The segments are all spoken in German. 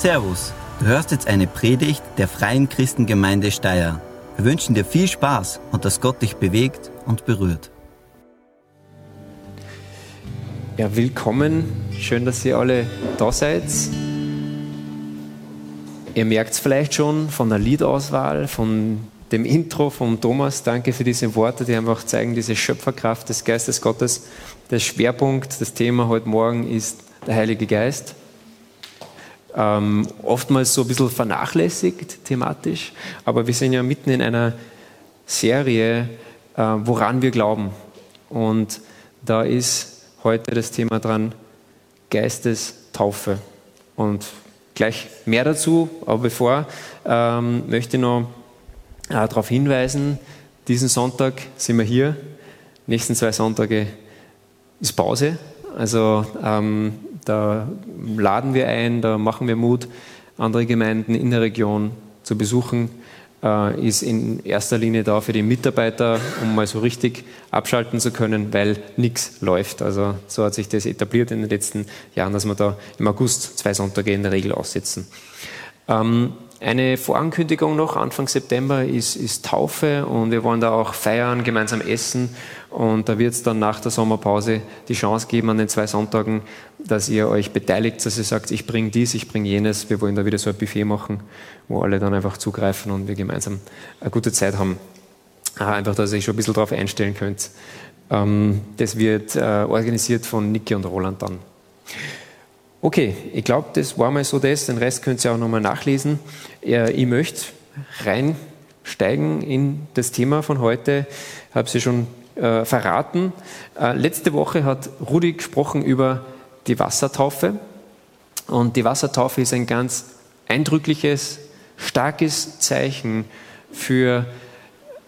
Servus, du hörst jetzt eine Predigt der Freien Christengemeinde Steyr. Wir wünschen dir viel Spaß und dass Gott dich bewegt und berührt. Ja, willkommen. Schön, dass ihr alle da seid. Ihr merkt es vielleicht schon von der Liedauswahl, von dem Intro von Thomas. Danke für diese Worte, die einfach zeigen, diese Schöpferkraft des Geistes Gottes. Der Schwerpunkt, das Thema heute Morgen ist der Heilige Geist ähm, oftmals so ein bisschen vernachlässigt thematisch, aber wir sind ja mitten in einer Serie, äh, woran wir glauben. Und da ist heute das Thema dran, Geistestaufe. Und gleich mehr dazu, aber bevor ähm, möchte ich noch äh, darauf hinweisen, diesen Sonntag sind wir hier, nächsten zwei Sonntage ist Pause. Also ähm, da laden wir ein, da machen wir Mut, andere Gemeinden in der Region zu besuchen. Äh, ist in erster Linie da für die Mitarbeiter, um mal so richtig abschalten zu können, weil nichts läuft. Also so hat sich das etabliert in den letzten Jahren, dass wir da im August zwei Sonntage in der Regel aussetzen. Ähm, eine Vorankündigung noch, Anfang September ist, ist Taufe und wir wollen da auch feiern, gemeinsam essen und da wird es dann nach der Sommerpause die Chance geben an den zwei Sonntagen, dass ihr euch beteiligt, dass ihr sagt, ich bringe dies, ich bringe jenes. Wir wollen da wieder so ein Buffet machen, wo alle dann einfach zugreifen und wir gemeinsam eine gute Zeit haben. Einfach, dass ihr euch schon ein bisschen darauf einstellen könnt. Ähm, das wird äh, organisiert von Niki und Roland dann. Okay, ich glaube, das war mal so das. Den Rest könnt ihr auch nochmal nachlesen. Ich möchte reinsteigen in das Thema von heute. Ich habe sie schon äh, verraten. Äh, letzte Woche hat Rudi gesprochen über die Wassertaufe. Und die Wassertaufe ist ein ganz eindrückliches, starkes Zeichen für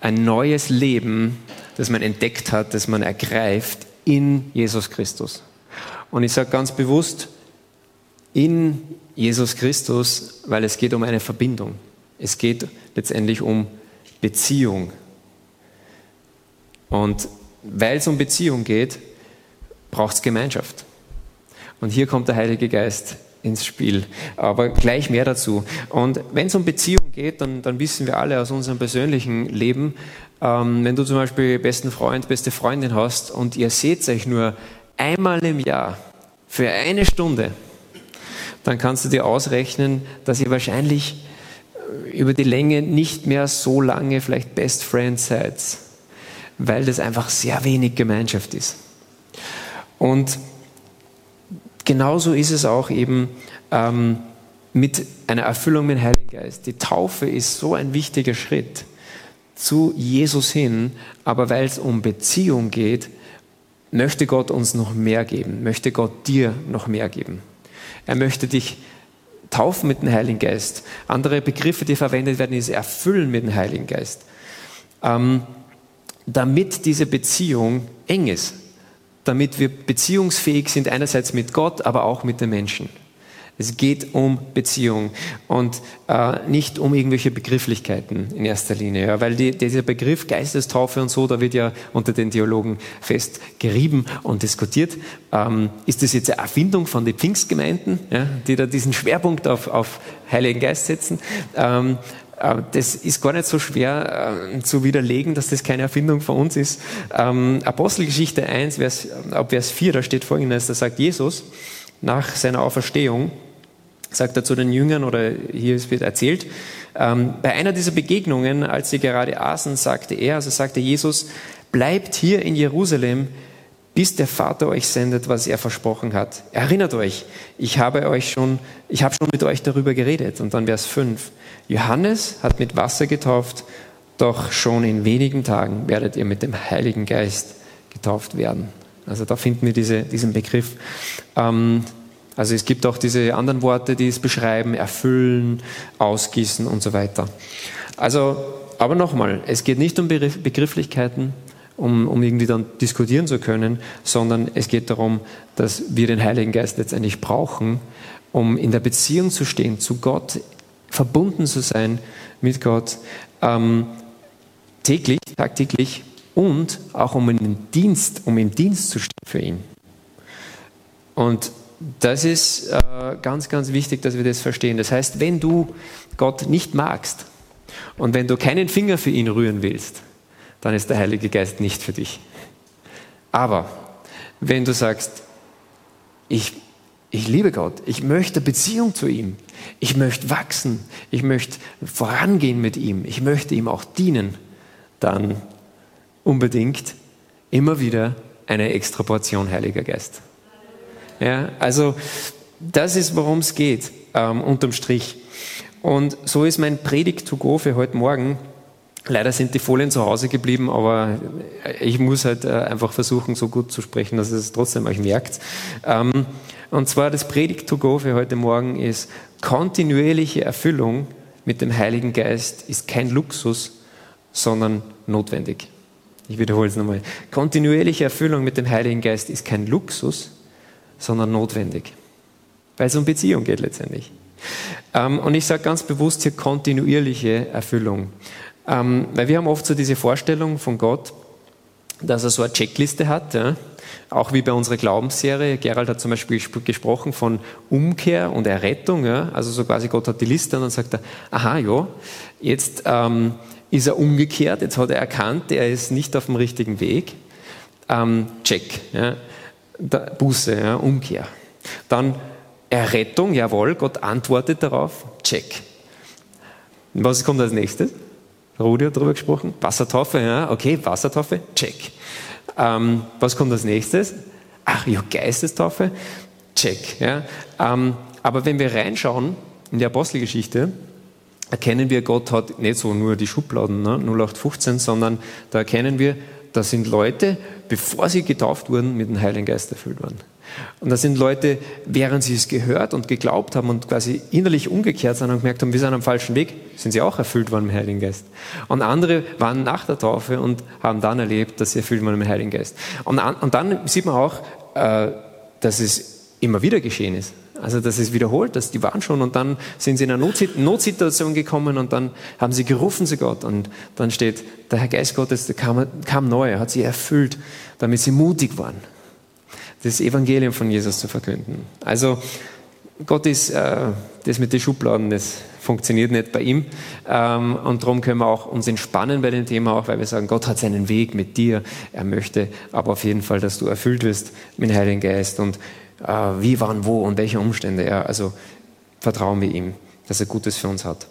ein neues Leben, das man entdeckt hat, das man ergreift in Jesus Christus. Und ich sage ganz bewusst, in Jesus Christus, weil es geht um eine Verbindung. Es geht letztendlich um Beziehung. Und weil es um Beziehung geht, braucht es Gemeinschaft. Und hier kommt der Heilige Geist ins Spiel. Aber gleich mehr dazu. Und wenn es um Beziehung geht, dann, dann, wissen wir alle aus unserem persönlichen Leben, ähm, wenn du zum Beispiel besten Freund, beste Freundin hast und ihr seht euch nur einmal im Jahr für eine Stunde, dann kannst du dir ausrechnen, dass ihr wahrscheinlich äh, über die Länge nicht mehr so lange vielleicht Best Friends seid, weil das einfach sehr wenig Gemeinschaft ist. Und genauso ist es auch eben ähm, mit einer Erfüllung mit dem Heiligen Geist. Die Taufe ist so ein wichtiger Schritt zu Jesus hin, aber weil es um Beziehung geht, möchte Gott uns noch mehr geben, möchte Gott dir noch mehr geben. Er möchte dich taufen mit dem Heiligen Geist. Andere Begriffe, die verwendet werden, ist erfüllen mit dem Heiligen Geist. Ähm, damit diese Beziehung eng ist, damit wir beziehungsfähig sind, einerseits mit Gott, aber auch mit den Menschen. Es geht um Beziehung und äh, nicht um irgendwelche Begrifflichkeiten in erster Linie. Ja, weil die, dieser Begriff Geistestaufe und so, da wird ja unter den Theologen fest gerieben und diskutiert. Ähm, ist das jetzt eine Erfindung von den Pfingstgemeinden, ja, die da diesen Schwerpunkt auf, auf Heiligen Geist setzen? Ähm, äh, das ist gar nicht so schwer äh, zu widerlegen, dass das keine Erfindung von uns ist. Ähm, Apostelgeschichte 1, Vers, ab Vers 4, da steht folgendes, da sagt Jesus, nach seiner Auferstehung, sagt er zu den Jüngern, oder hier wird erzählt, ähm, bei einer dieser Begegnungen, als sie gerade aßen, sagte er, also sagte Jesus, bleibt hier in Jerusalem, bis der Vater euch sendet, was er versprochen hat. Erinnert euch, ich habe euch schon, ich habe schon mit euch darüber geredet. Und dann Vers 5. Johannes hat mit Wasser getauft, doch schon in wenigen Tagen werdet ihr mit dem Heiligen Geist getauft werden. Also da finden wir diese, diesen Begriff. Ähm, also es gibt auch diese anderen Worte, die es beschreiben, erfüllen, ausgießen und so weiter. Also, aber nochmal, es geht nicht um Begrifflichkeiten, um, um irgendwie dann diskutieren zu können, sondern es geht darum, dass wir den Heiligen Geist letztendlich brauchen, um in der Beziehung zu stehen, zu Gott, verbunden zu sein mit Gott, ähm, täglich, tagtäglich und auch um in Dienst, um im Dienst zu stehen für ihn. Und das ist äh, ganz, ganz wichtig, dass wir das verstehen. Das heißt, wenn du Gott nicht magst und wenn du keinen Finger für ihn rühren willst, dann ist der Heilige Geist nicht für dich. Aber wenn du sagst, ich, ich liebe Gott, ich möchte Beziehung zu ihm, ich möchte wachsen, ich möchte vorangehen mit ihm, ich möchte ihm auch dienen, dann unbedingt immer wieder eine extra Portion Heiliger Geist. Ja, also das ist, worum es geht, ähm, unterm Strich. Und so ist mein Predigt to go für heute Morgen. Leider sind die Folien zu Hause geblieben, aber ich muss halt äh, einfach versuchen, so gut zu sprechen, dass es trotzdem euch merkt. Ähm, und zwar das Predigt to go für heute Morgen ist kontinuierliche Erfüllung mit dem Heiligen Geist ist kein Luxus, sondern notwendig. Ich wiederhole es nochmal. Kontinuierliche Erfüllung mit dem Heiligen Geist ist kein Luxus, sondern notwendig. Weil es um Beziehung geht letztendlich. Ähm, und ich sage ganz bewusst hier kontinuierliche Erfüllung. Ähm, weil wir haben oft so diese Vorstellung von Gott, dass er so eine Checkliste hat, ja? auch wie bei unserer Glaubensserie. Gerald hat zum Beispiel gesprochen von Umkehr und Errettung. Ja? Also so quasi Gott hat die Liste und dann sagt er, aha, ja, jetzt ähm, ist er umgekehrt, jetzt hat er erkannt, er ist nicht auf dem richtigen Weg. Ähm, check. Ja? Buße, ja? Umkehr. Dann Errettung, jawohl, Gott antwortet darauf, check. Was kommt als nächstes? Rudi hat darüber gesprochen. Wassertaufe, ja, okay, Wassertaufe, check. Ähm, was kommt als nächstes? Ach ja, Geistestaufe, check. Ja. Ähm, aber wenn wir reinschauen in die Apostelgeschichte, erkennen wir, Gott hat nicht so nur die Schubladen, ne, 0815, sondern da erkennen wir, da sind Leute, bevor sie getauft wurden, mit dem Heiligen Geist erfüllt worden. Und das sind Leute, während sie es gehört und geglaubt haben und quasi innerlich umgekehrt sind und gemerkt haben, wir sind am falschen Weg, sind sie auch erfüllt worden dem Heiligen Geist. Und andere waren nach der Taufe und haben dann erlebt, dass sie erfüllt waren dem Heiligen Geist. Und, und dann sieht man auch, äh, dass es immer wieder geschehen ist. Also dass es wiederholt, dass die waren schon und dann sind sie in eine Notsituation gekommen und dann haben sie gerufen zu Gott und dann steht, der Herr Geist Gottes der kam, kam neu, hat sie erfüllt, damit sie mutig waren das Evangelium von Jesus zu verkünden. Also Gott ist, äh, das mit den Schubladen, das funktioniert nicht bei ihm. Ähm, und darum können wir auch uns entspannen bei dem Thema, auch weil wir sagen, Gott hat seinen Weg mit dir. Er möchte aber auf jeden Fall, dass du erfüllt wirst mit dem Heiligen Geist und äh, wie, wann, wo und welche Umstände. Ja, also vertrauen wir ihm, dass er Gutes für uns hat.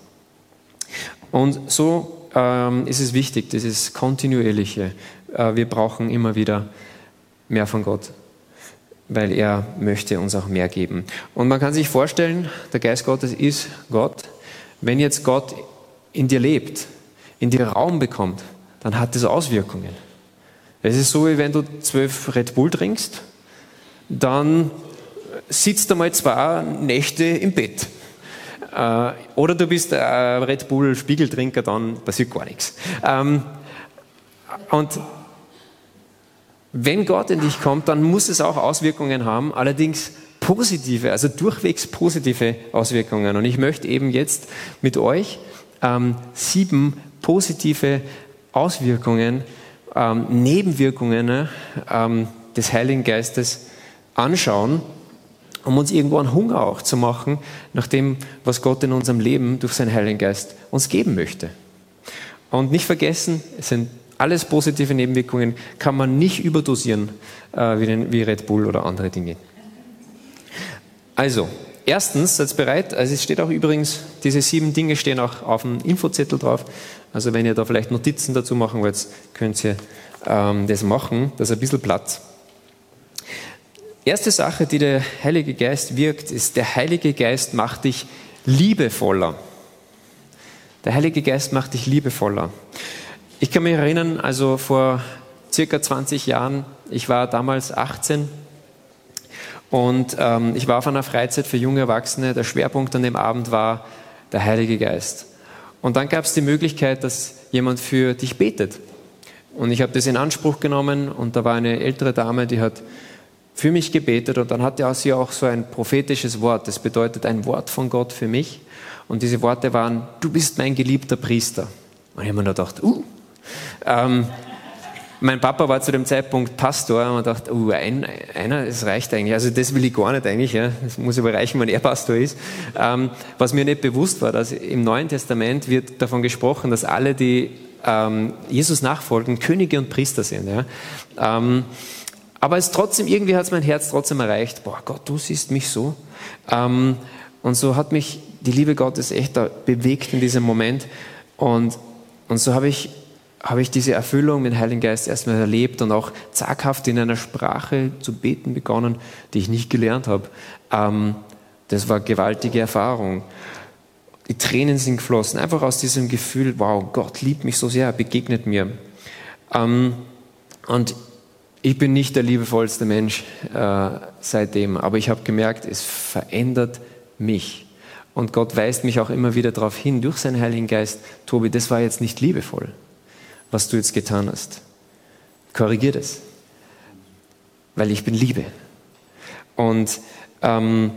Und so ähm, ist es wichtig, dieses kontinuierliche. Äh, wir brauchen immer wieder mehr von Gott weil er möchte uns auch mehr geben. Und man kann sich vorstellen, der Geist Gottes ist Gott. Wenn jetzt Gott in dir lebt, in dir Raum bekommt, dann hat das Auswirkungen. Es ist so, wie wenn du zwölf Red Bull trinkst, dann sitzt du mal zwei Nächte im Bett. Äh, oder du bist ein Red Bull Spiegeltrinker, dann passiert gar nichts. Ähm, und wenn Gott in dich kommt, dann muss es auch Auswirkungen haben, allerdings positive, also durchwegs positive Auswirkungen. Und ich möchte eben jetzt mit euch ähm, sieben positive Auswirkungen, ähm, Nebenwirkungen ne, ähm, des Heiligen Geistes anschauen, um uns irgendwo einen Hunger auch zu machen nach dem, was Gott in unserem Leben durch seinen Heiligen Geist uns geben möchte. Und nicht vergessen, es sind alles positive Nebenwirkungen kann man nicht überdosieren äh, wie, den, wie Red Bull oder andere Dinge. Also, erstens, seid bereit. Also es steht auch übrigens, diese sieben Dinge stehen auch auf dem Infozettel drauf. Also wenn ihr da vielleicht Notizen dazu machen wollt, könnt ihr ähm, das machen. Das ist ein bisschen Platz. Erste Sache, die der Heilige Geist wirkt, ist, der Heilige Geist macht dich liebevoller. Der Heilige Geist macht dich liebevoller. Ich kann mich erinnern, also vor circa 20 Jahren, ich war damals 18 und ähm, ich war auf einer Freizeit für junge Erwachsene. Der Schwerpunkt an dem Abend war der Heilige Geist. Und dann gab es die Möglichkeit, dass jemand für dich betet. Und ich habe das in Anspruch genommen und da war eine ältere Dame, die hat für mich gebetet und dann hatte sie auch so ein prophetisches Wort. Das bedeutet ein Wort von Gott für mich. Und diese Worte waren, du bist mein geliebter Priester. Und ich habe mir gedacht, uh, ähm, Mein Papa war zu dem Zeitpunkt Pastor und dachte, oh, ein, einer, das reicht eigentlich. Also das will ich gar nicht eigentlich. Ja. Das muss aber reichen, wenn er Pastor ist. Ähm, was mir nicht bewusst war, dass im Neuen Testament wird davon gesprochen, dass alle, die ähm, Jesus nachfolgen, Könige und Priester sind. Ja. Ähm, aber es trotzdem, irgendwie hat es mein Herz trotzdem erreicht, boah Gott, du siehst mich so. Ähm, und so hat mich die Liebe Gottes echt bewegt in diesem Moment. Und, und so habe ich, habe ich diese Erfüllung dem Heiligen Geist erstmal erlebt und auch zaghaft in einer Sprache zu beten begonnen, die ich nicht gelernt habe. Ähm, das war gewaltige Erfahrung. Die Tränen sind geflossen, einfach aus diesem Gefühl, wow, Gott liebt mich so sehr, begegnet mir. Ähm, und ich bin nicht der liebevollste Mensch äh, seitdem, aber ich habe gemerkt, es verändert mich. Und Gott weist mich auch immer wieder darauf hin, durch seinen Heiligen Geist, Tobi, das war jetzt nicht liebevoll, was du jetzt getan hast. Korrigier das, weil ich bin Liebe. Und, ähm,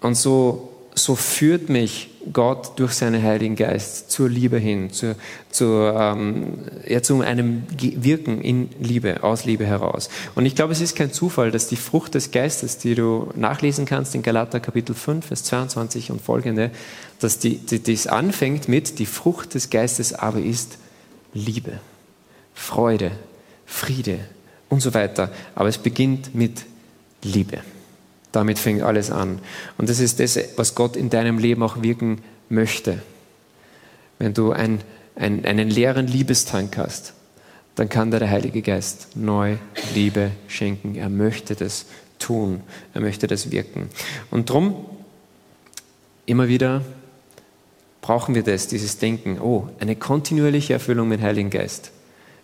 und so so führt mich Gott durch seinen Heiligen Geist zur Liebe hin, zu, zu, ähm, ja, zu einem Wirken in Liebe, aus Liebe heraus. Und ich glaube, es ist kein Zufall, dass die Frucht des Geistes, die du nachlesen kannst in Galater Kapitel 5, Vers 22 und folgende, dass die, die, dies anfängt mit, die Frucht des Geistes aber ist Liebe, Freude, Friede und so weiter. Aber es beginnt mit Liebe. Damit fängt alles an. Und das ist das, was Gott in deinem Leben auch wirken möchte. Wenn du ein, ein, einen leeren Liebestank hast, dann kann dir der Heilige Geist neu Liebe schenken. Er möchte das tun. Er möchte das wirken. Und darum, immer wieder brauchen wir das, dieses Denken. Oh, eine kontinuierliche Erfüllung mit dem Heiligen Geist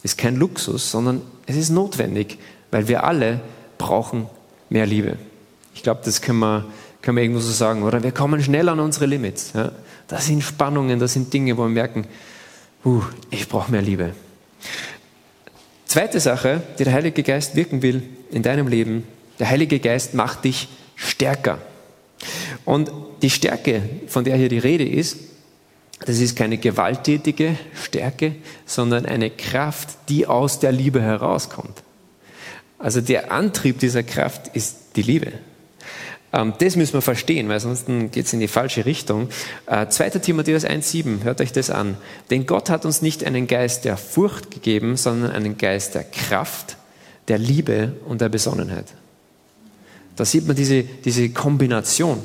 ist kein Luxus, sondern es ist notwendig, weil wir alle brauchen mehr Liebe. Ich glaube, das können wir, können wir irgendwo so sagen. Oder wir kommen schnell an unsere Limits. Ja. Das sind Spannungen, das sind Dinge, wo wir merken, uh, ich brauche mehr Liebe. Zweite Sache, die der Heilige Geist wirken will in deinem Leben, der Heilige Geist macht dich stärker. Und die Stärke, von der hier die Rede ist, das ist keine gewalttätige Stärke, sondern eine Kraft, die aus der Liebe herauskommt. Also der Antrieb dieser Kraft ist die Liebe. Ähm, das müssen wir verstehen, weil sonst geht es in die falsche Richtung. 2. Äh, Timotheus 1,7, hört euch das an. Denn Gott hat uns nicht einen Geist der Furcht gegeben, sondern einen Geist der Kraft, der Liebe und der Besonnenheit. Da sieht man diese, diese Kombination.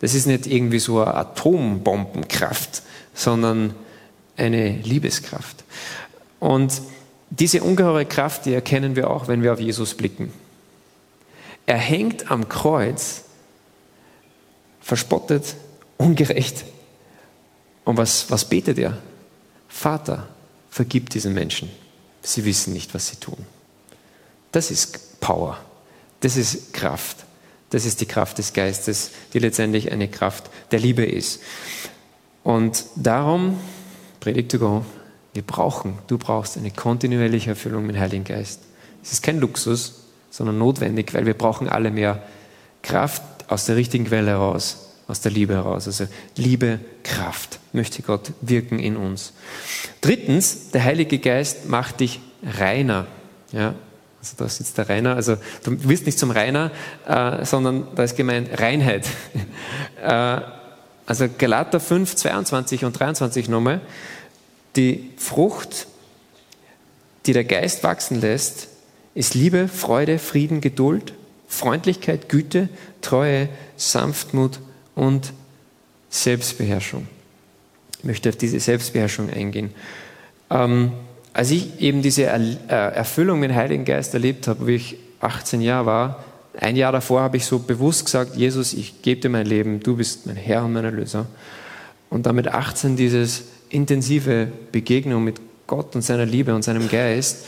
Das ist nicht irgendwie so eine Atombombenkraft, sondern eine Liebeskraft. Und diese ungeheure Kraft, die erkennen wir auch, wenn wir auf Jesus blicken. Er hängt am Kreuz, verspottet, ungerecht. Und was, was betet er? Vater, vergib diesen Menschen. Sie wissen nicht, was sie tun. Das ist Power. Das ist Kraft. Das ist die Kraft des Geistes, die letztendlich eine Kraft der Liebe ist. Und darum, Predigt to go, wir brauchen, du brauchst eine kontinuierliche Erfüllung mit dem Heiligen Geist. Es ist kein Luxus, sondern notwendig, weil wir brauchen alle mehr Kraft aus der richtigen Quelle heraus, aus der Liebe heraus. Also Liebe, Kraft möchte Gott wirken in uns. Drittens, der Heilige Geist macht dich reiner. Ja, also da sitzt der Reiner. Also du wirst nicht zum Reiner, äh, sondern da ist gemeint Reinheit. äh, also Galater 5, 22 und 23 nochmal. Die Frucht, die der Geist wachsen lässt, ist Liebe, Freude, Frieden, Geduld, Freundlichkeit, Güte, Treue, Sanftmut und Selbstbeherrschung. Ich möchte auf diese Selbstbeherrschung eingehen. Ähm, als ich eben diese äh, Erfüllung mit dem Heiligen Geist erlebt habe, wie ich 18 Jahre war, ein Jahr davor habe ich so bewusst gesagt, Jesus, ich gebe dir mein Leben, du bist mein Herr und mein Erlöser. Und damit 18 dieses intensive Begegnung mit Gott und seiner Liebe und seinem Geist.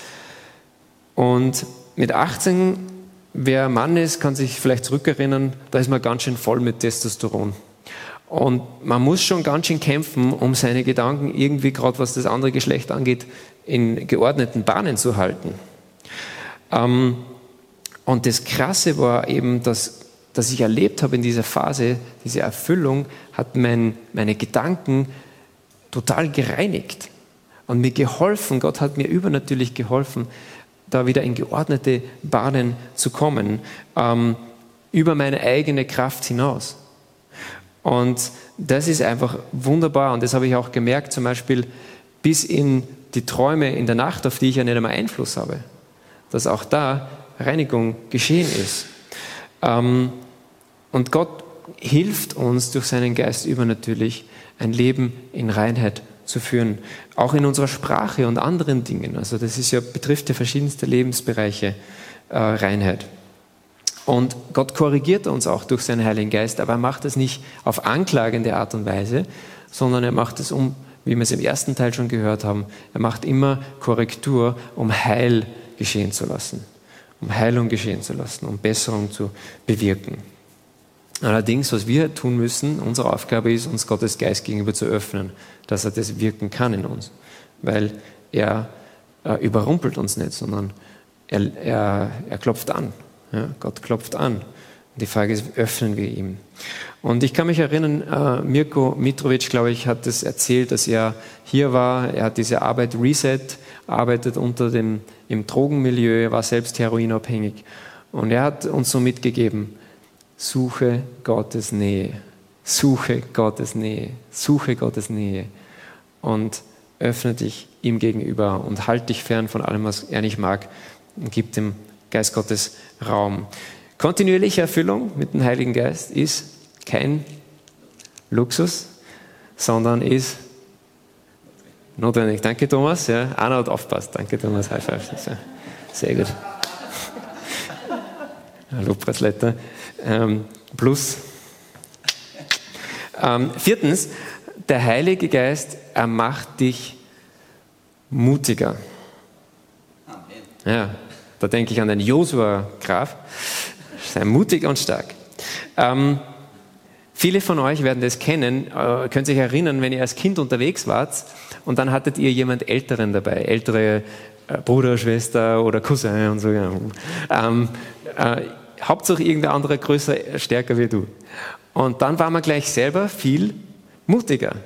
Und mit 18, wer Mann ist, kann sich vielleicht zurückerinnern, da ist man ganz schön voll mit Testosteron. Und man muss schon ganz schön kämpfen, um seine Gedanken irgendwie, gerade was das andere Geschlecht angeht, in geordneten Bahnen zu halten. Ähm, und das Krasse war eben, dass, dass ich erlebt habe in dieser Phase, diese Erfüllung hat mein, meine Gedanken total gereinigt. und mir geholfen, Gott hat mir übernatürlich geholfen, da wieder in geordnete Bahnen zu kommen, ähm, über meine eigene Kraft hinaus. Und das ist einfach wunderbar und das habe ich auch gemerkt, zum Beispiel bis in die Träume in der Nacht, auf die ich ja nicht einmal Einfluss habe, dass auch da Reinigung geschehen ist. Ähm, und Gott hilft uns durch seinen Geist übernatürlich, ein Leben in Reinheit zu führen, auch in unserer Sprache und anderen Dingen. Also das ist ja, betrifft ja verschiedenste Lebensbereiche, äh, Reinheit. Und Gott korrigiert uns auch durch seinen Heiligen Geist, aber er macht es nicht auf anklagende Art und Weise, sondern er macht es um, wie wir es im ersten Teil schon gehört haben, er macht immer Korrektur, um Heil geschehen zu lassen, um Heilung geschehen zu lassen, um Besserung zu bewirken. Allerdings, was wir tun müssen, unsere Aufgabe ist, uns Gottes Geist gegenüber zu öffnen, dass er das wirken kann in uns. Weil er äh, überrumpelt uns nicht, sondern er, er, er klopft an. Ja, Gott klopft an. Die Frage ist, öffnen wir ihm? Und ich kann mich erinnern, äh, Mirko Mitrovic, glaube ich, hat es das erzählt, dass er hier war. Er hat diese Arbeit Reset, arbeitet unter dem, im Drogenmilieu, war selbst heroinabhängig. Und er hat uns so mitgegeben, Suche Gottes Nähe. Suche Gottes Nähe. Suche Gottes Nähe. Und öffne dich ihm gegenüber und halte dich fern von allem, was er nicht mag und gib dem Geist Gottes Raum. Kontinuierliche Erfüllung mit dem Heiligen Geist ist kein Luxus, sondern ist notwendig. Danke, Thomas. Ja, Anna hat aufpasst. Danke, Thomas. High five. Sehr gut. Lobpreisleiter ähm, plus. Ähm, viertens, der Heilige Geist, er macht dich mutiger. Ja, da denke ich an den Josua Graf. Sei mutig und stark. Ähm, viele von euch werden das kennen, äh, können sich erinnern, wenn ihr als Kind unterwegs wart und dann hattet ihr jemand Älteren dabei, ältere äh, Bruder, Schwester oder Cousin und so. Ähm, äh, Hauptsache irgendein anderer größer, stärker wie du. Und dann war man gleich selber viel mutiger.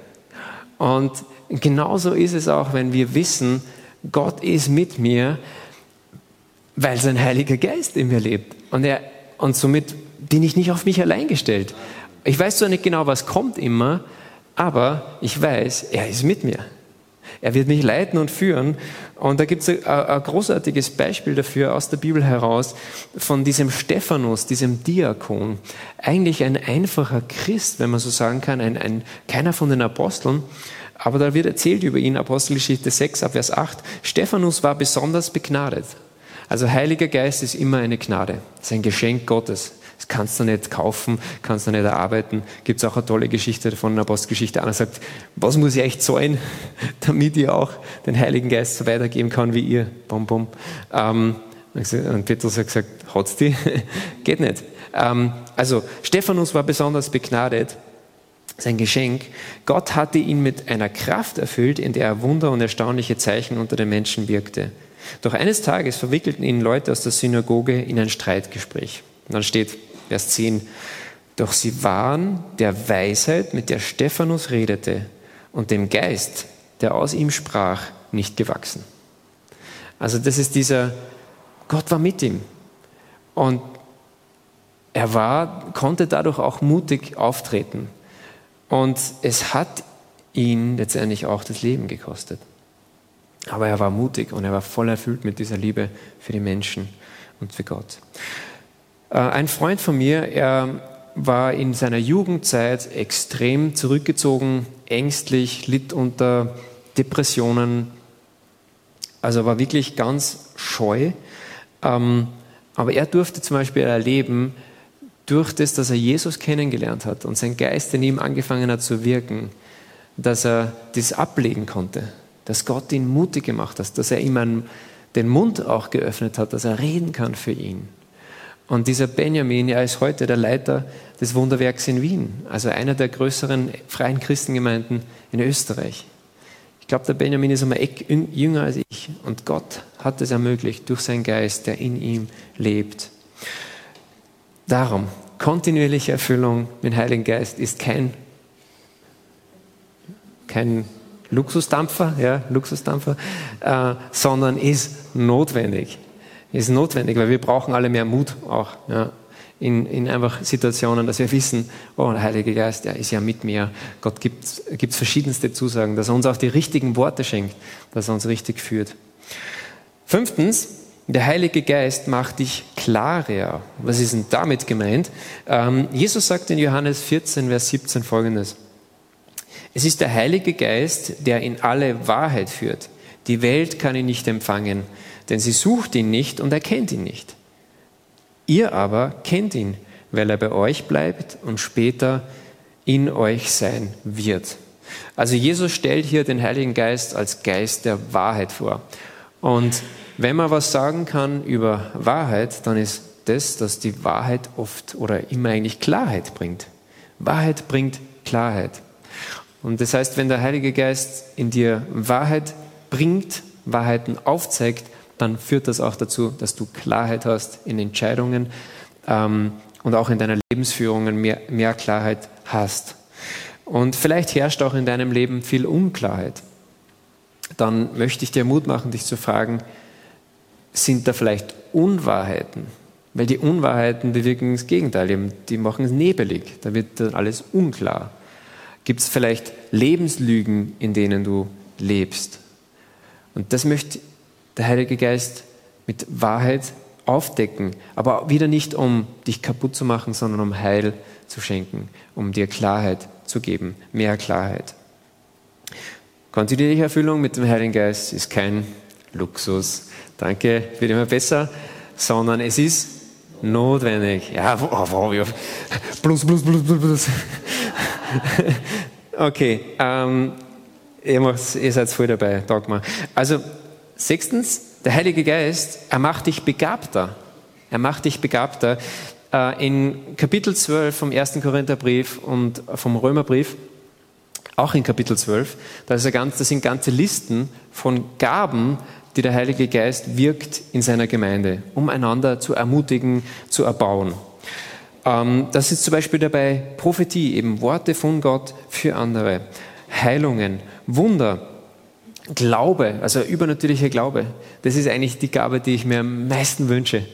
Und genauso ist es auch, wenn wir wissen, Gott ist mit mir, weil sein Heiliger Geist in mir lebt. Und, er, und somit bin ich nicht auf mich allein gestellt. Ich weiß zwar nicht genau, was kommt immer, aber ich weiß, er ist mit mir. Er wird mich leiten und führen. Und da gibt es ein, großartiges Beispiel dafür aus der Bibel heraus von diesem Stephanus, diesem Diakon. Eigentlich ein einfacher Christ, wenn man so sagen kann, ein, ein, keiner von den Aposteln. Aber da wird erzählt über ihn, Apostelgeschichte 6 ab Vers 8, Stephanus war besonders begnadet. Also Heiliger Geist ist immer eine Gnade, ist ein Geschenk Gottes. Das kannst du nicht kaufen, kannst du nicht erarbeiten. Gibt es auch eine tolle Geschichte von einer Postgeschichte. Einer sagt, was muss ich echt zahlen, damit ich auch den Heiligen Geist so weitergeben kann wie ihr. Bum, bum. Ähm, und Petrus hat gesagt, hat's die? Geht nicht. Ähm, also, Stephanus war besonders begnadet. Sein Geschenk. Gott hatte ihn mit einer Kraft erfüllt, in der er Wunder und erstaunliche Zeichen unter den Menschen wirkte. Doch eines Tages verwickelten ihn Leute aus der Synagoge in ein Streitgespräch. Und dann steht Vers 10, doch sie waren der Weisheit, mit der Stephanus redete, und dem Geist, der aus ihm sprach, nicht gewachsen. Also das ist dieser, Gott war mit ihm. Und er war, konnte dadurch auch mutig auftreten. Und es hat ihn letztendlich auch das Leben gekostet. Aber er war mutig und er war voll erfüllt mit dieser Liebe für die Menschen und für Gott. Äh, ein Freund von mir, er war in seiner Jugendzeit extrem zurückgezogen, ängstlich, litt unter Depressionen, also war wirklich ganz scheu. Ähm, aber er durfte zum Beispiel erleben, durch das, dass er Jesus kennengelernt hat und sein Geist in ihm angefangen hat zu wirken, dass er das ablegen konnte, dass Gott ihn mutig gemacht hat, dass er ihm den Mund auch geöffnet hat, dass er reden kann für ihn. Und dieser Benjamin, er ist heute der Leiter des Wunderwerks in Wien, also einer der größeren freien Christengemeinden in Österreich. Ich glaube, der Benjamin ist einmal Eck jünger als ich und Gott hat es ermöglicht durch seinen Geist, der in ihm lebt. Darum, kontinuierliche Erfüllung mit dem Heiligen Geist ist kein, kein Luxusdampfer, ja, Luxusdampfer, äh, sondern ist notwendig. Ist notwendig, weil wir brauchen alle mehr Mut auch. Ja in, in einfach Situationen, dass wir wissen, oh, der Heilige Geist, der ist ja mit mir. Gott gibt es verschiedenste Zusagen, dass er uns auch die richtigen Worte schenkt, dass er uns richtig führt. Fünftens, der Heilige Geist macht dich klarer. Was ist denn damit gemeint? Ähm, Jesus sagt in Johannes 14, Vers 17 folgendes. Es ist der Heilige Geist, der in alle Wahrheit führt. Die Welt kann ihn nicht empfangen, denn sie sucht ihn nicht und erkennt ihn nicht. Ihr aber kennt ihn, weil er bei euch bleibt und später in euch sein wird. Also Jesus stellt hier den Heiligen Geist als Geist der Wahrheit vor. Und wenn man was sagen kann über Wahrheit, dann ist das, dass die Wahrheit oft oder immer eigentlich Klarheit bringt. Wahrheit bringt Klarheit. Und das heißt, wenn der Heilige Geist in dir Wahrheit bringt, Wahrheiten aufzeigt, dann führt das auch dazu, dass du Klarheit hast in Entscheidungen ähm, und auch in deiner Lebensführung mehr, mehr Klarheit hast. Und vielleicht herrscht auch in deinem Leben viel Unklarheit. Dann möchte ich dir Mut machen, dich zu fragen, sind da vielleicht Unwahrheiten? Weil die Unwahrheiten bewirken das Gegenteil, die machen es nebelig, da wird dann alles unklar. Gibt es vielleicht Lebenslügen, in denen du lebst? Und das möchte der Heilige Geist mit Wahrheit aufdecken, aber wieder nicht, um dich kaputt zu machen, sondern um Heil zu schenken, um dir Klarheit zu geben, mehr Klarheit. Kontinuierliche Erfüllung mit dem Heiligen Geist ist kein Luxus. Danke, wird immer besser, sondern es ist notwendig. Ja, wow, wow, plus, plus, plus, plus, plus. okay, ähm, ihr, ihr seid voll dabei, Dogma. Also, Sechstens, der Heilige Geist, er macht dich begabter. Er macht dich begabter. Äh, in Kapitel 12 vom 1. Korintherbrief und vom Römerbrief, auch in Kapitel 12, da ganz, das sind ganze Listen von Gaben, die der Heilige Geist wirkt in seiner Gemeinde, um einander zu ermutigen, zu erbauen. Ähm, das ist zum Beispiel dabei Prophetie, eben Worte von Gott für andere, Heilungen, Wunder, Glaube, also übernatürlicher Glaube, das ist eigentlich die Gabe, die ich mir am meisten wünsche.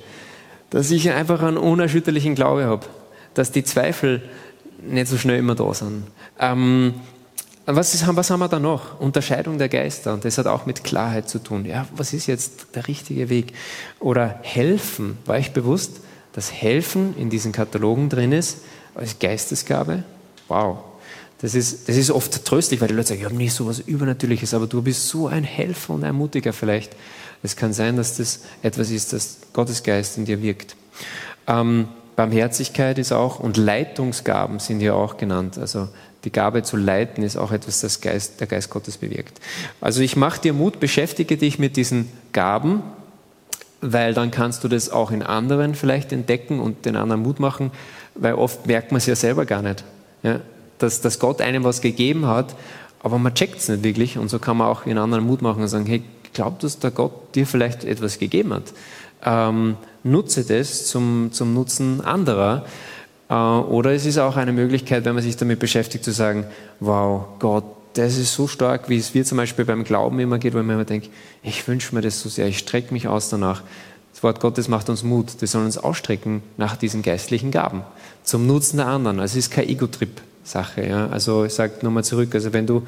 Dass ich einfach einen unerschütterlichen Glaube habe, dass die Zweifel nicht so schnell immer da sind. Ähm, was, ist, was haben wir da noch? Unterscheidung der Geister. Und das hat auch mit Klarheit zu tun. Ja, was ist jetzt der richtige Weg? Oder helfen. War ich bewusst, dass helfen in diesen Katalogen drin ist als Geistesgabe? Wow. Das ist, das ist oft tröstlich, weil die Leute sagen, ich habe nicht so etwas Übernatürliches, aber du bist so ein Helfer und Ermutiger vielleicht. Es kann sein, dass das etwas ist, das Gottes Geist in dir wirkt. Ähm, Barmherzigkeit ist auch und Leitungsgaben sind hier auch genannt. Also die Gabe zu leiten ist auch etwas, das Geist, der Geist Gottes bewirkt. Also ich mache dir Mut, beschäftige dich mit diesen Gaben, weil dann kannst du das auch in anderen vielleicht entdecken und den anderen Mut machen, weil oft merkt man es ja selber gar nicht. Ja, dass, dass Gott einem was gegeben hat, aber man checkt es nicht wirklich. Und so kann man auch in anderen Mut machen und sagen, hey, glaub, dass der Gott dir vielleicht etwas gegeben hat. Ähm, nutze das zum, zum Nutzen anderer. Äh, oder es ist auch eine Möglichkeit, wenn man sich damit beschäftigt, zu sagen, wow, Gott, das ist so stark, wie es mir zum Beispiel beim Glauben immer geht, weil man immer denkt, ich wünsche mir das so sehr, ich strecke mich aus danach. Das Wort Gottes macht uns Mut. Wir sollen uns ausstrecken nach diesen geistlichen Gaben, zum Nutzen der anderen. Also es ist kein Ego-Trip. Sache. Ja? Also ich sage nochmal zurück, also wenn du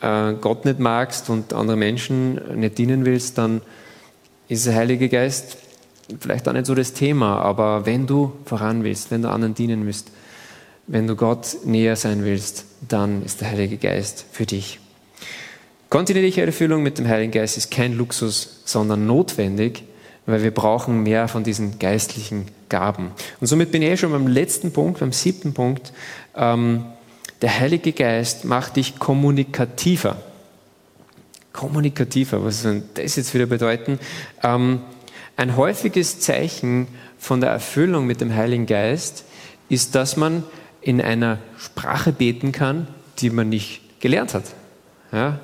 äh, Gott nicht magst und andere Menschen nicht dienen willst, dann ist der Heilige Geist vielleicht auch nicht so das Thema, aber wenn du voran willst, wenn du anderen dienen willst, wenn du Gott näher sein willst, dann ist der Heilige Geist für dich. Kontinuierliche Erfüllung mit dem Heiligen Geist ist kein Luxus, sondern notwendig, weil wir brauchen mehr von diesen geistlichen Gaben. Und somit bin ich eh schon beim letzten Punkt, beim siebten Punkt. Ähm, der Heilige Geist macht dich kommunikativer. Kommunikativer, was soll das jetzt wieder bedeuten? Ähm, ein häufiges Zeichen von der Erfüllung mit dem Heiligen Geist ist, dass man in einer Sprache beten kann, die man nicht gelernt hat. Ja?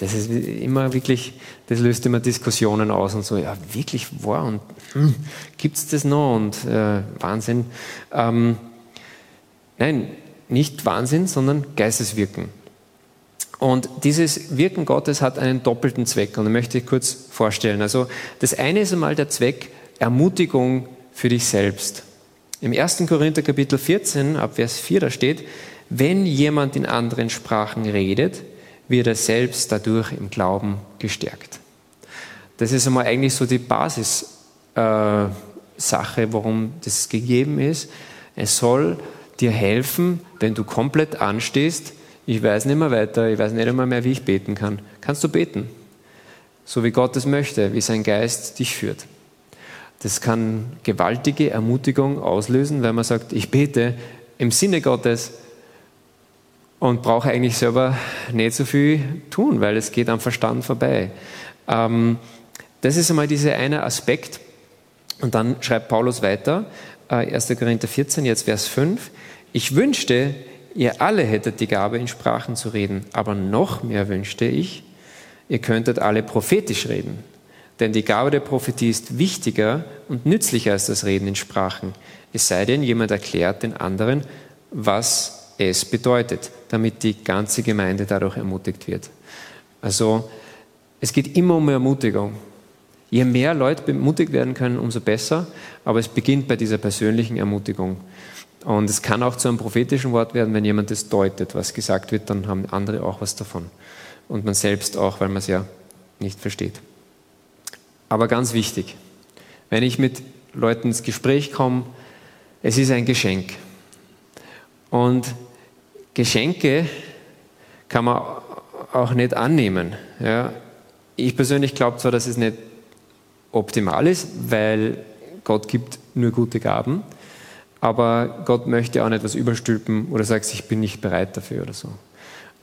das ist immer wirklich, das löst immer Diskussionen aus und so, ja, wirklich wahr und hm, gibt es das noch und äh, Wahnsinn. Ähm, nein, nicht Wahnsinn, sondern Geisteswirken. Und dieses Wirken Gottes hat einen doppelten Zweck und ich möchte ich kurz vorstellen. Also das eine ist einmal der Zweck Ermutigung für dich selbst. Im 1. Korinther Kapitel 14 ab Vers 4 da steht, wenn jemand in anderen Sprachen redet, wird er selbst dadurch im Glauben gestärkt. Das ist einmal eigentlich so die Basissache, äh, warum das gegeben ist. Es soll dir helfen, wenn du komplett anstehst, ich weiß nicht mehr weiter, ich weiß nicht einmal mehr, wie ich beten kann. Kannst du beten? So wie Gott es möchte, wie sein Geist dich führt. Das kann gewaltige Ermutigung auslösen, wenn man sagt, ich bete im Sinne Gottes und brauche eigentlich selber nicht so viel tun, weil es geht am Verstand vorbei. Ähm, das ist einmal dieser eine Aspekt. Und dann schreibt Paulus weiter, 1. Äh, Korinther 14, jetzt Vers 5. Ich wünschte, ihr alle hättet die Gabe, in Sprachen zu reden, aber noch mehr wünschte ich, ihr könntet alle prophetisch reden. Denn die Gabe der Prophetie ist wichtiger und nützlicher als das Reden in Sprachen. Es sei denn, jemand erklärt den anderen, was es bedeutet, damit die ganze Gemeinde dadurch ermutigt wird. Also es geht immer um Ermutigung. Je mehr Leute bemutigt werden können, umso besser. Aber es beginnt bei dieser persönlichen Ermutigung. Und es kann auch zu einem prophetischen Wort werden, wenn jemand es deutet, was gesagt wird, dann haben andere auch was davon. Und man selbst auch, weil man es ja nicht versteht. Aber ganz wichtig, wenn ich mit Leuten ins Gespräch komme, es ist ein Geschenk. Und Geschenke kann man auch nicht annehmen. Ja. Ich persönlich glaube zwar, dass es nicht optimal ist, weil Gott gibt nur gute Gaben. Aber Gott möchte auch nicht was überstülpen oder sagt, ich bin nicht bereit dafür oder so.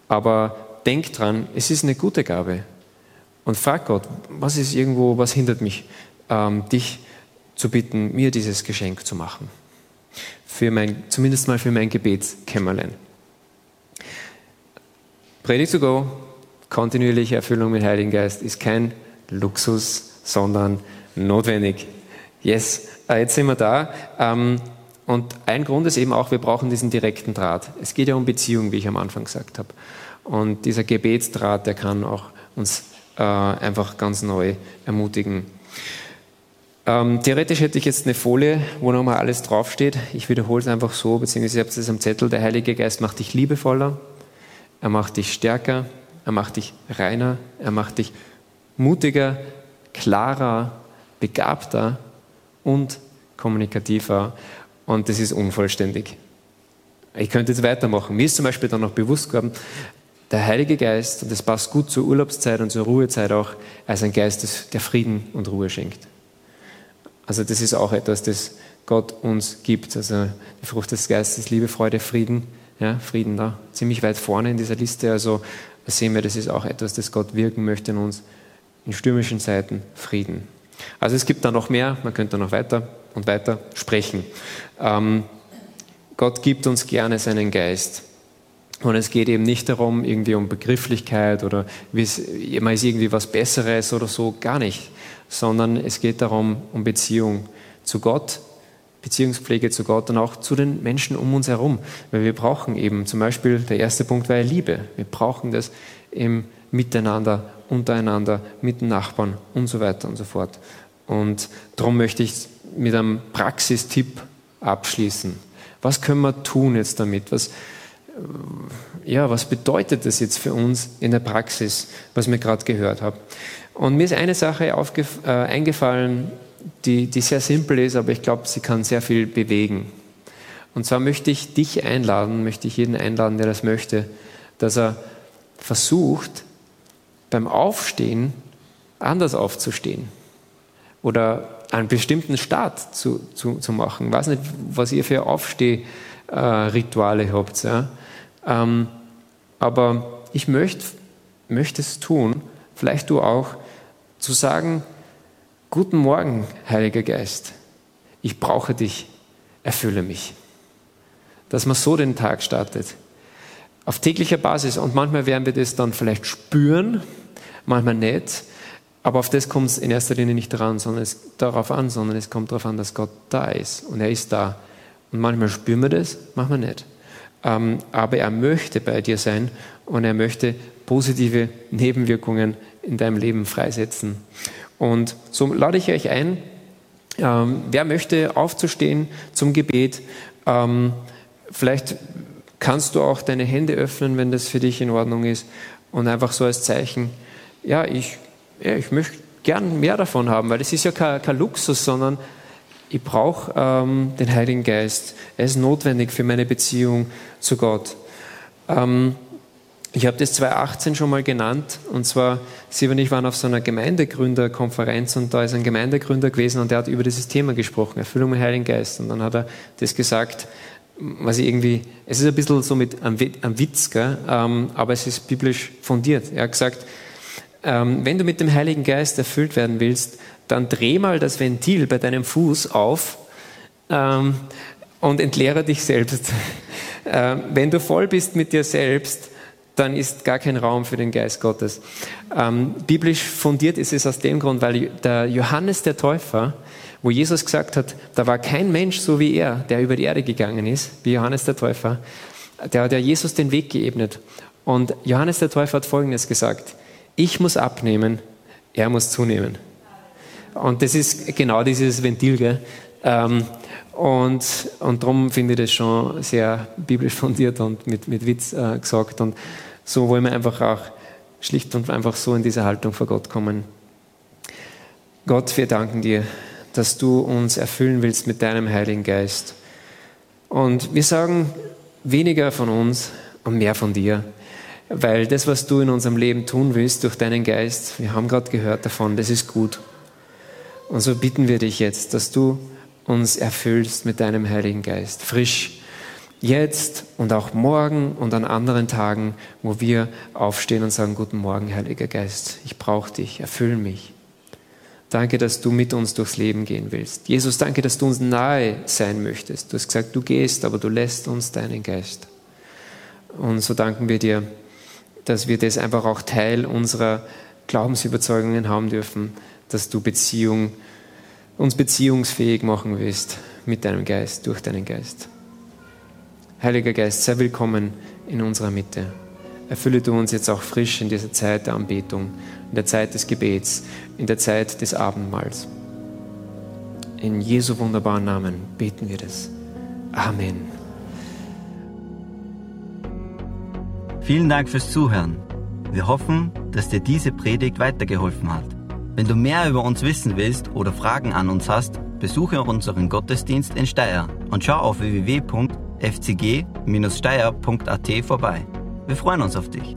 Aber denk dran, es ist eine gute Gabe. Und frag Gott, was ist irgendwo, was hindert mich, ähm, dich zu bitten, mir dieses Geschenk zu machen. Für mein, zumindest mal für mein Gebetskämmerlein. Predigt to go, kontinuierliche Erfüllung mit Heiligen Geist ist kein Luxus, sondern notwendig. Yes, äh, jetzt sind wir da. Ähm, und ein Grund ist eben auch, wir brauchen diesen direkten Draht. Es geht ja um Beziehung, wie ich am Anfang gesagt habe. Und dieser Gebetsdraht, der kann auch uns äh, einfach ganz neu ermutigen. Ähm, theoretisch hätte ich jetzt eine Folie, wo nochmal alles draufsteht. Ich wiederhole es einfach so, beziehungsweise ihr habt es am Zettel. Der Heilige Geist macht dich liebevoller, er macht dich stärker, er macht dich reiner, er macht dich mutiger, klarer, begabter und kommunikativer und das ist unvollständig. Ich könnte jetzt weitermachen. Mir ist zum Beispiel dann noch bewusst geworden, der Heilige Geist, und das passt gut zur Urlaubszeit und zur Ruhezeit auch, als ein Geist, der Frieden und Ruhe schenkt. Also das ist auch etwas, das Gott uns gibt. Also die Frucht des Geistes, Liebe, Freude, Frieden. Ja, Frieden da ziemlich weit vorne in dieser Liste. Also sehen wir, das ist auch etwas, das Gott wirken möchte in uns in stürmischen Zeiten. Frieden. Also es gibt da noch mehr, man könnte noch weiter und weiter sprechen. Ähm, Gott gibt uns gerne seinen Geist. Und es geht eben nicht darum, irgendwie um Begrifflichkeit oder man ist irgendwie was Besseres oder so, gar nicht. Sondern es geht darum, um Beziehung zu Gott, Beziehungspflege zu Gott und auch zu den Menschen um uns herum. Weil wir brauchen eben, zum Beispiel, der erste Punkt war ja Liebe. Wir brauchen das im Miteinander, untereinander, mit den Nachbarn und so weiter und so fort. Und darum möchte ich mit einem Praxistipp abschließen. Was können wir tun jetzt damit? Was, ja, was bedeutet das jetzt für uns in der Praxis, was wir gerade gehört haben? Und mir ist eine Sache äh, eingefallen, die, die sehr simpel ist, aber ich glaube, sie kann sehr viel bewegen. Und zwar möchte ich dich einladen, möchte ich jeden einladen, der das möchte, dass er versucht, beim Aufstehen anders aufzustehen. Oder einen bestimmten Start zu, zu, zu machen. Ich weiß nicht, was ihr für Aufstehrituale habt. Ja? Ähm, aber ich möchte, möchte es tun, vielleicht du auch, zu sagen, guten Morgen, Heiliger Geist, ich brauche dich, erfülle mich. Dass man so den Tag startet. Auf täglicher Basis. Und manchmal werden wir das dann vielleicht spüren, manchmal nicht. Aber auf das kommt es in erster Linie nicht daran, sondern es, darauf an, sondern es kommt darauf an, dass Gott da ist. Und er ist da. Und manchmal spüren wir das, manchmal nicht. ähm, aber er möchte bei dir sein und er möchte positive Nebenwirkungen in deinem Leben freisetzen. Und so lade ich euch ein, ähm, wer möchte aufzustehen zum Gebet, ähm, vielleicht kannst du auch deine Hände öffnen, wenn das für dich in Ordnung ist und einfach so als Zeichen, ja, ich, ja, ich möchte gern mehr davon haben, weil es ist ja kein, kein Luxus, sondern ich brauche ähm, den Heiligen Geist. Er ist notwendig für meine Beziehung zu Gott. Ähm, ich habe das 2018 schon mal genannt, und zwar, Sie und ich waren auf so einer Gemeindegründerkonferenz und da ist ein Gemeindegründer gewesen und der hat über dieses Thema gesprochen, Erfüllung mit Heiligen Geist. Und dann hat er das gesagt, was ich irgendwie, es ist ein bisschen so mit einem Witz, gell? Ähm, aber es ist biblisch fundiert. Er hat gesagt, ähm, wenn du mit dem Heiligen Geist erfüllt werden willst, dann dreh mal das Ventil bei deinem Fuß auf ähm, und entleere dich selbst. äh, wenn du voll bist mit dir selbst, dann ist gar kein Raum für den Geist Gottes. Ähm, biblisch fundiert ist es aus dem Grund, weil der Johannes der Täufer, wo Jesus gesagt hat, da war kein Mensch so wie er, der über die Erde gegangen ist, wie Johannes der Täufer, der hat ja Jesus den Weg geebnet. Und Johannes der Täufer hat Folgendes gesagt, ich muss abnehmen, er muss zunehmen. Und das ist genau dieses Ventil. Gell? Ähm, und, und darum finde ich das schon sehr biblisch fundiert und mit, mit Witz äh, gesagt. Und so wollen wir einfach auch schlicht und einfach so in diese Haltung vor Gott kommen. Gott, wir danken dir, dass du uns erfüllen willst mit deinem Heiligen Geist. Und wir sagen weniger von uns und mehr von dir. Weil das, was du in unserem Leben tun willst durch deinen Geist, wir haben gerade gehört davon, das ist gut. Und so bitten wir dich jetzt, dass du uns erfüllst mit deinem Heiligen Geist, frisch, jetzt und auch morgen und an anderen Tagen, wo wir aufstehen und sagen, guten Morgen, Heiliger Geist, ich brauche dich, erfüll mich. Danke, dass du mit uns durchs Leben gehen willst. Jesus, danke, dass du uns nahe sein möchtest. Du hast gesagt, du gehst, aber du lässt uns deinen Geist. Und so danken wir dir, dass wir das einfach auch Teil unserer Glaubensüberzeugungen haben dürfen, dass du Beziehung, uns beziehungsfähig machen willst mit deinem Geist, durch deinen Geist. Heiliger Geist, sei willkommen in unserer Mitte. Erfülle du uns jetzt auch frisch in dieser Zeit der Anbetung, in der Zeit des Gebets, in der Zeit des Abendmahls. In Jesu wunderbaren Namen beten wir das. Amen. Vielen Dank fürs Zuhören. Wir hoffen, dass dir diese Predigt weitergeholfen hat. Wenn du mehr über uns wissen willst oder Fragen an uns hast, besuche unseren Gottesdienst in Steyr und schau auf www.fcg-steyr.at vorbei. Wir freuen uns auf dich.